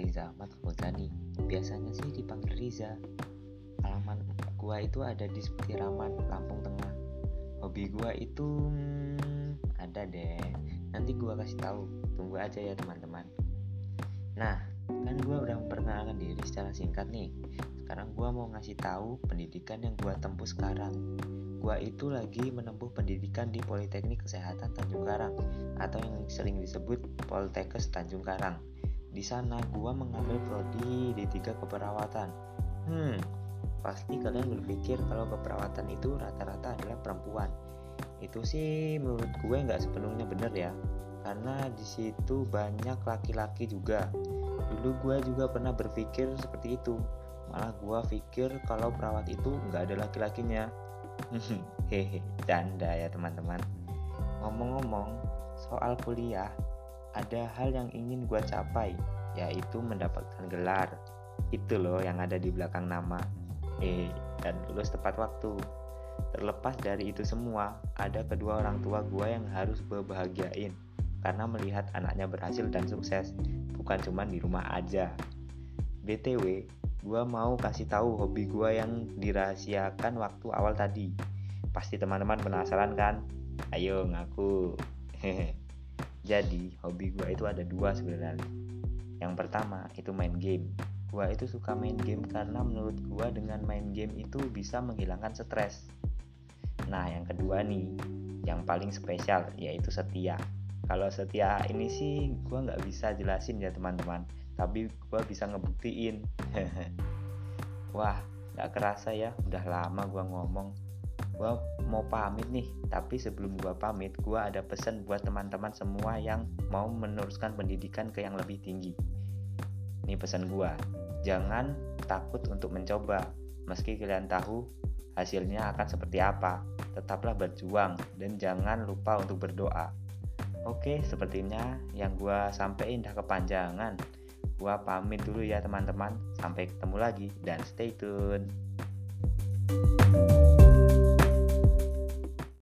Riza Ahmad Fauzani. Biasanya sih dipanggil Riza. Alaman gua itu ada di Septiraman, Lampung Tengah. Hobi gua itu hmm, ada deh. Nanti gua kasih tahu. Tunggu aja ya teman-teman. Nah, kan gua udah memperkenalkan diri secara singkat nih. Sekarang gua mau ngasih tahu pendidikan yang gua tempuh sekarang. Gua itu lagi menempuh pendidikan di Politeknik Kesehatan Tanjung Karang atau yang sering disebut Poltekkes Tanjung Karang. Di sana gua mengambil prodi di tiga keperawatan. Hmm, pasti kalian berpikir kalau keperawatan itu rata-rata adalah perempuan. Itu sih menurut gue nggak sepenuhnya benar ya, karena di situ banyak laki-laki juga. Dulu gue juga pernah berpikir seperti itu, malah gue pikir kalau perawat itu nggak ada laki-lakinya Hehe, canda ya teman-teman. Ngomong-ngomong, soal kuliah, ada hal yang ingin gue capai, yaitu mendapatkan gelar. Itu loh yang ada di belakang nama. Eh, dan lulus tepat waktu. Terlepas dari itu semua, ada kedua orang tua gue yang harus gue bahagiain karena melihat anaknya berhasil dan sukses, bukan cuma di rumah aja. BTW, gue mau kasih tahu hobi gue yang dirahasiakan waktu awal tadi. Pasti teman-teman penasaran kan? Ayo ngaku. Jadi hobi gue itu ada dua sebenarnya. Yang pertama itu main game. Gue itu suka main game karena menurut gue dengan main game itu bisa menghilangkan stres. Nah yang kedua nih, yang paling spesial yaitu setia. Kalau setia ini sih gue nggak bisa jelasin ya teman-teman tapi gue bisa ngebuktiin wah gak kerasa ya udah lama gue ngomong gue mau pamit nih tapi sebelum gue pamit gue ada pesan buat teman-teman semua yang mau meneruskan pendidikan ke yang lebih tinggi ini pesan gue jangan takut untuk mencoba meski kalian tahu hasilnya akan seperti apa tetaplah berjuang dan jangan lupa untuk berdoa Oke, sepertinya yang gue sampaikan dah kepanjangan. Gua pamit dulu ya teman-teman. Sampai ketemu lagi dan stay tune.